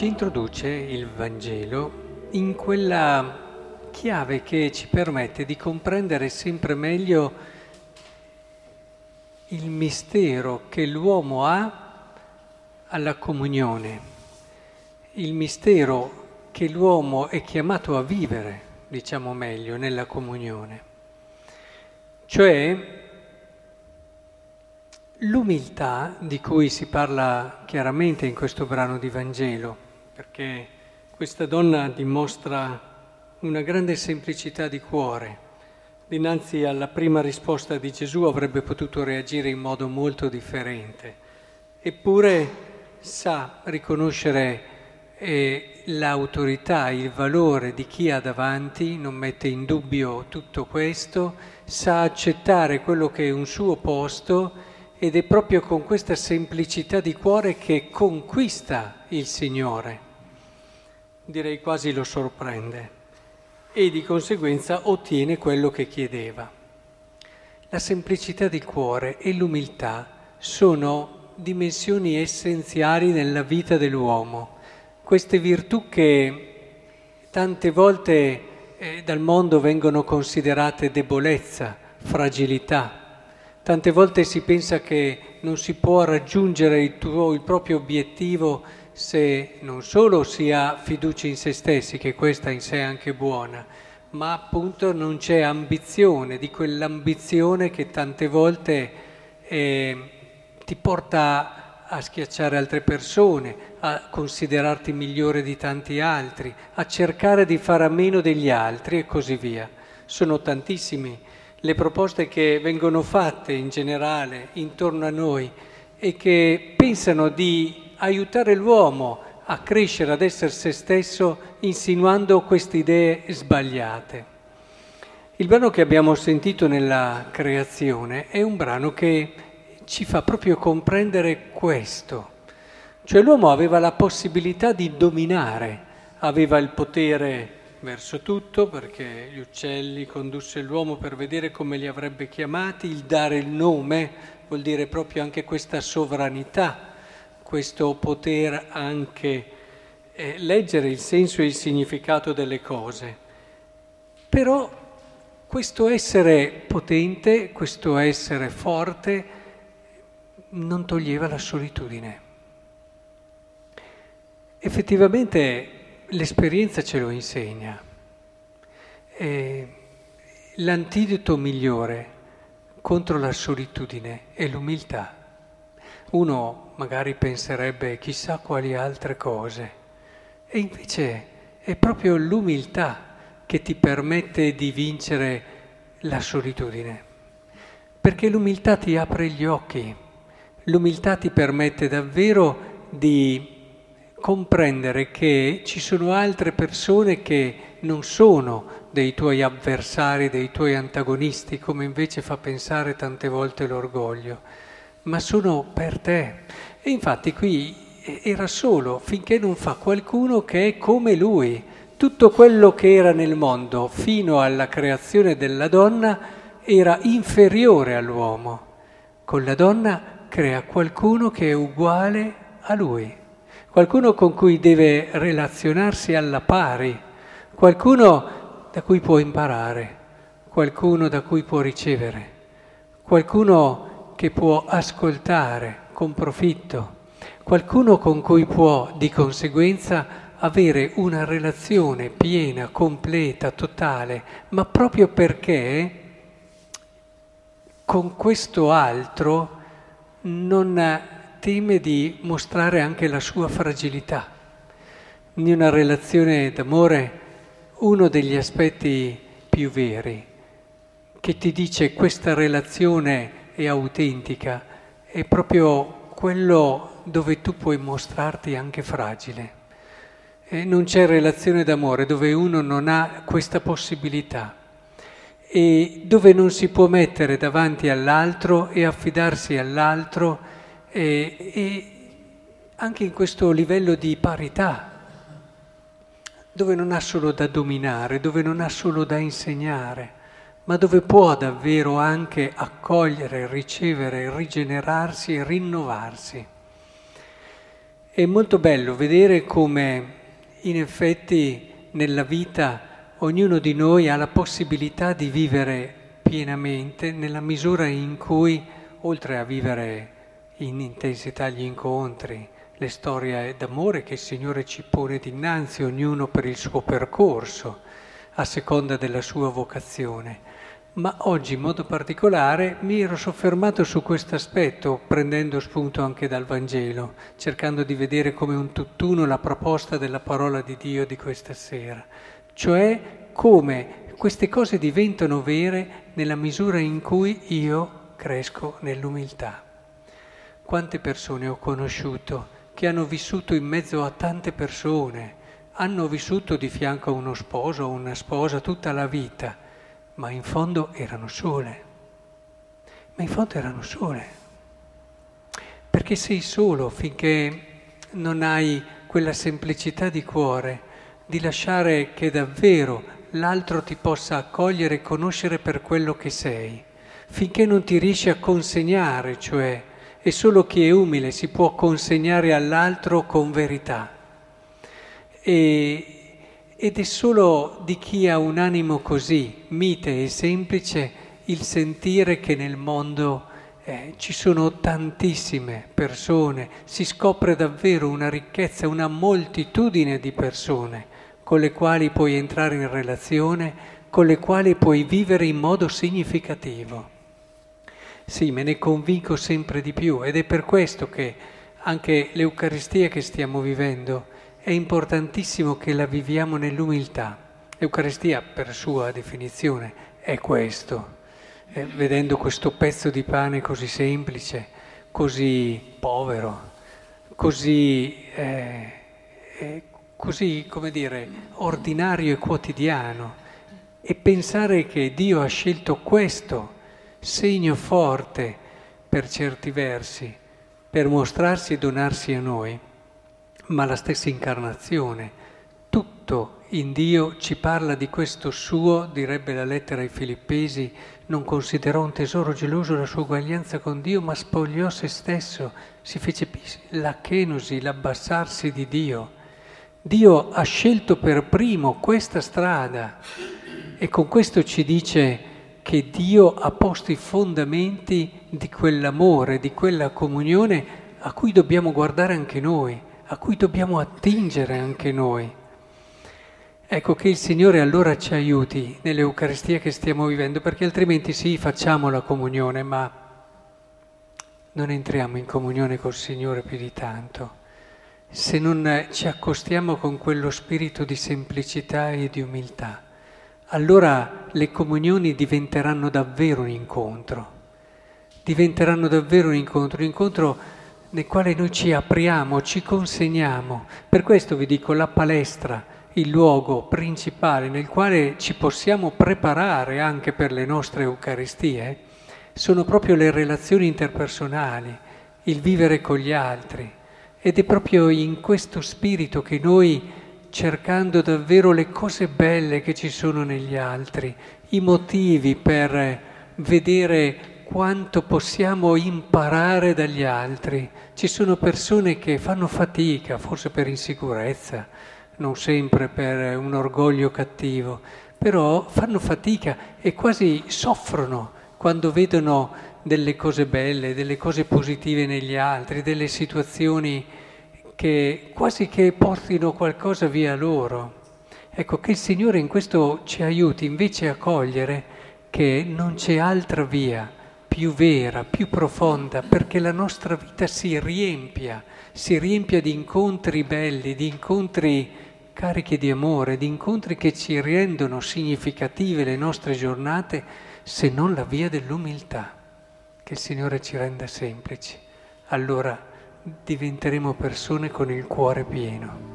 ci introduce il Vangelo in quella chiave che ci permette di comprendere sempre meglio il mistero che l'uomo ha alla comunione, il mistero che l'uomo è chiamato a vivere, diciamo meglio, nella comunione. Cioè l'umiltà di cui si parla chiaramente in questo brano di Vangelo, perché questa donna dimostra una grande semplicità di cuore. Dinanzi alla prima risposta di Gesù avrebbe potuto reagire in modo molto differente, eppure sa riconoscere eh, l'autorità, il valore di chi ha davanti, non mette in dubbio tutto questo, sa accettare quello che è un suo posto ed è proprio con questa semplicità di cuore che conquista il Signore. Direi quasi lo sorprende e di conseguenza ottiene quello che chiedeva. La semplicità di cuore e l'umiltà sono dimensioni essenziali nella vita dell'uomo, queste virtù che tante volte eh, dal mondo vengono considerate debolezza, fragilità. Tante volte si pensa che non si può raggiungere il, tuo, il proprio obiettivo se non solo si ha fiducia in se stessi, che questa in sé è anche buona, ma appunto non c'è ambizione, di quell'ambizione che tante volte eh, ti porta a schiacciare altre persone, a considerarti migliore di tanti altri, a cercare di fare a meno degli altri e così via. Sono tantissime le proposte che vengono fatte in generale intorno a noi e che pensano di aiutare l'uomo a crescere, ad essere se stesso, insinuando queste idee sbagliate. Il brano che abbiamo sentito nella creazione è un brano che ci fa proprio comprendere questo. Cioè l'uomo aveva la possibilità di dominare, aveva il potere verso tutto perché gli uccelli condusse l'uomo per vedere come li avrebbe chiamati, il dare il nome vuol dire proprio anche questa sovranità questo poter anche eh, leggere il senso e il significato delle cose. Però questo essere potente, questo essere forte, non toglieva la solitudine. Effettivamente l'esperienza ce lo insegna. E l'antidoto migliore contro la solitudine è l'umiltà. Uno magari penserebbe chissà quali altre cose e invece è proprio l'umiltà che ti permette di vincere la solitudine, perché l'umiltà ti apre gli occhi, l'umiltà ti permette davvero di comprendere che ci sono altre persone che non sono dei tuoi avversari, dei tuoi antagonisti, come invece fa pensare tante volte l'orgoglio ma sono per te. E infatti qui era solo finché non fa qualcuno che è come lui. Tutto quello che era nel mondo fino alla creazione della donna era inferiore all'uomo. Con la donna crea qualcuno che è uguale a lui, qualcuno con cui deve relazionarsi alla pari, qualcuno da cui può imparare, qualcuno da cui può ricevere, qualcuno che può ascoltare con profitto, qualcuno con cui può di conseguenza avere una relazione piena, completa, totale, ma proprio perché con questo altro non teme di mostrare anche la sua fragilità. In una relazione d'amore uno degli aspetti più veri che ti dice questa relazione e autentica è proprio quello dove tu puoi mostrarti anche fragile. E non c'è relazione d'amore dove uno non ha questa possibilità e dove non si può mettere davanti all'altro e affidarsi all'altro e, e anche in questo livello di parità, dove non ha solo da dominare, dove non ha solo da insegnare ma dove può davvero anche accogliere, ricevere, rigenerarsi e rinnovarsi. È molto bello vedere come in effetti nella vita ognuno di noi ha la possibilità di vivere pienamente nella misura in cui, oltre a vivere in intensità gli incontri, le storie d'amore che il Signore ci pone dinanzi, ognuno per il suo percorso, a seconda della sua vocazione. Ma oggi in modo particolare mi ero soffermato su questo aspetto, prendendo spunto anche dal Vangelo, cercando di vedere come un tutt'uno la proposta della parola di Dio di questa sera, cioè come queste cose diventano vere nella misura in cui io cresco nell'umiltà. Quante persone ho conosciuto che hanno vissuto in mezzo a tante persone, hanno vissuto di fianco a uno sposo o una sposa tutta la vita, ma in fondo erano sole. Ma in fondo erano sole. Perché sei solo finché non hai quella semplicità di cuore di lasciare che davvero l'altro ti possa accogliere e conoscere per quello che sei, finché non ti riesci a consegnare, cioè e solo chi è umile si può consegnare all'altro con verità. E, ed è solo di chi ha un animo così, mite e semplice, il sentire che nel mondo eh, ci sono tantissime persone, si scopre davvero una ricchezza, una moltitudine di persone con le quali puoi entrare in relazione, con le quali puoi vivere in modo significativo. Sì, me ne convinco sempre di più ed è per questo che anche l'Eucaristia che stiamo vivendo è importantissimo che la viviamo nell'umiltà. L'Eucaristia, per sua definizione, è questo. Eh, vedendo questo pezzo di pane così semplice, così povero, così, eh, eh, così, come dire, ordinario e quotidiano, e pensare che Dio ha scelto questo segno forte per certi versi, per mostrarsi e donarsi a noi, ma la stessa incarnazione, tutto in Dio ci parla di questo suo, direbbe la lettera ai Filippesi, non considerò un tesoro geloso la sua uguaglianza con Dio, ma spogliò se stesso, si fece la chenosi, l'abbassarsi di Dio. Dio ha scelto per primo questa strada e con questo ci dice che Dio ha posto i fondamenti di quell'amore, di quella comunione a cui dobbiamo guardare anche noi, a cui dobbiamo attingere anche noi. Ecco che il Signore allora ci aiuti nell'Eucaristia che stiamo vivendo, perché altrimenti sì, facciamo la comunione, ma non entriamo in comunione col Signore più di tanto. Se non ci accostiamo con quello spirito di semplicità e di umiltà allora le comunioni diventeranno davvero un incontro, diventeranno davvero un incontro, un incontro nel quale noi ci apriamo, ci consegniamo. Per questo vi dico la palestra, il luogo principale nel quale ci possiamo preparare anche per le nostre Eucaristie, sono proprio le relazioni interpersonali, il vivere con gli altri. Ed è proprio in questo spirito che noi cercando davvero le cose belle che ci sono negli altri, i motivi per vedere quanto possiamo imparare dagli altri. Ci sono persone che fanno fatica, forse per insicurezza, non sempre per un orgoglio cattivo, però fanno fatica e quasi soffrono quando vedono delle cose belle, delle cose positive negli altri, delle situazioni che quasi che portino qualcosa via loro. Ecco, che il Signore in questo ci aiuti invece a cogliere che non c'è altra via più vera, più profonda, perché la nostra vita si riempia, si riempia di incontri belli, di incontri carichi di amore, di incontri che ci rendono significative le nostre giornate, se non la via dell'umiltà, che il Signore ci renda semplici. Allora diventeremo persone con il cuore pieno.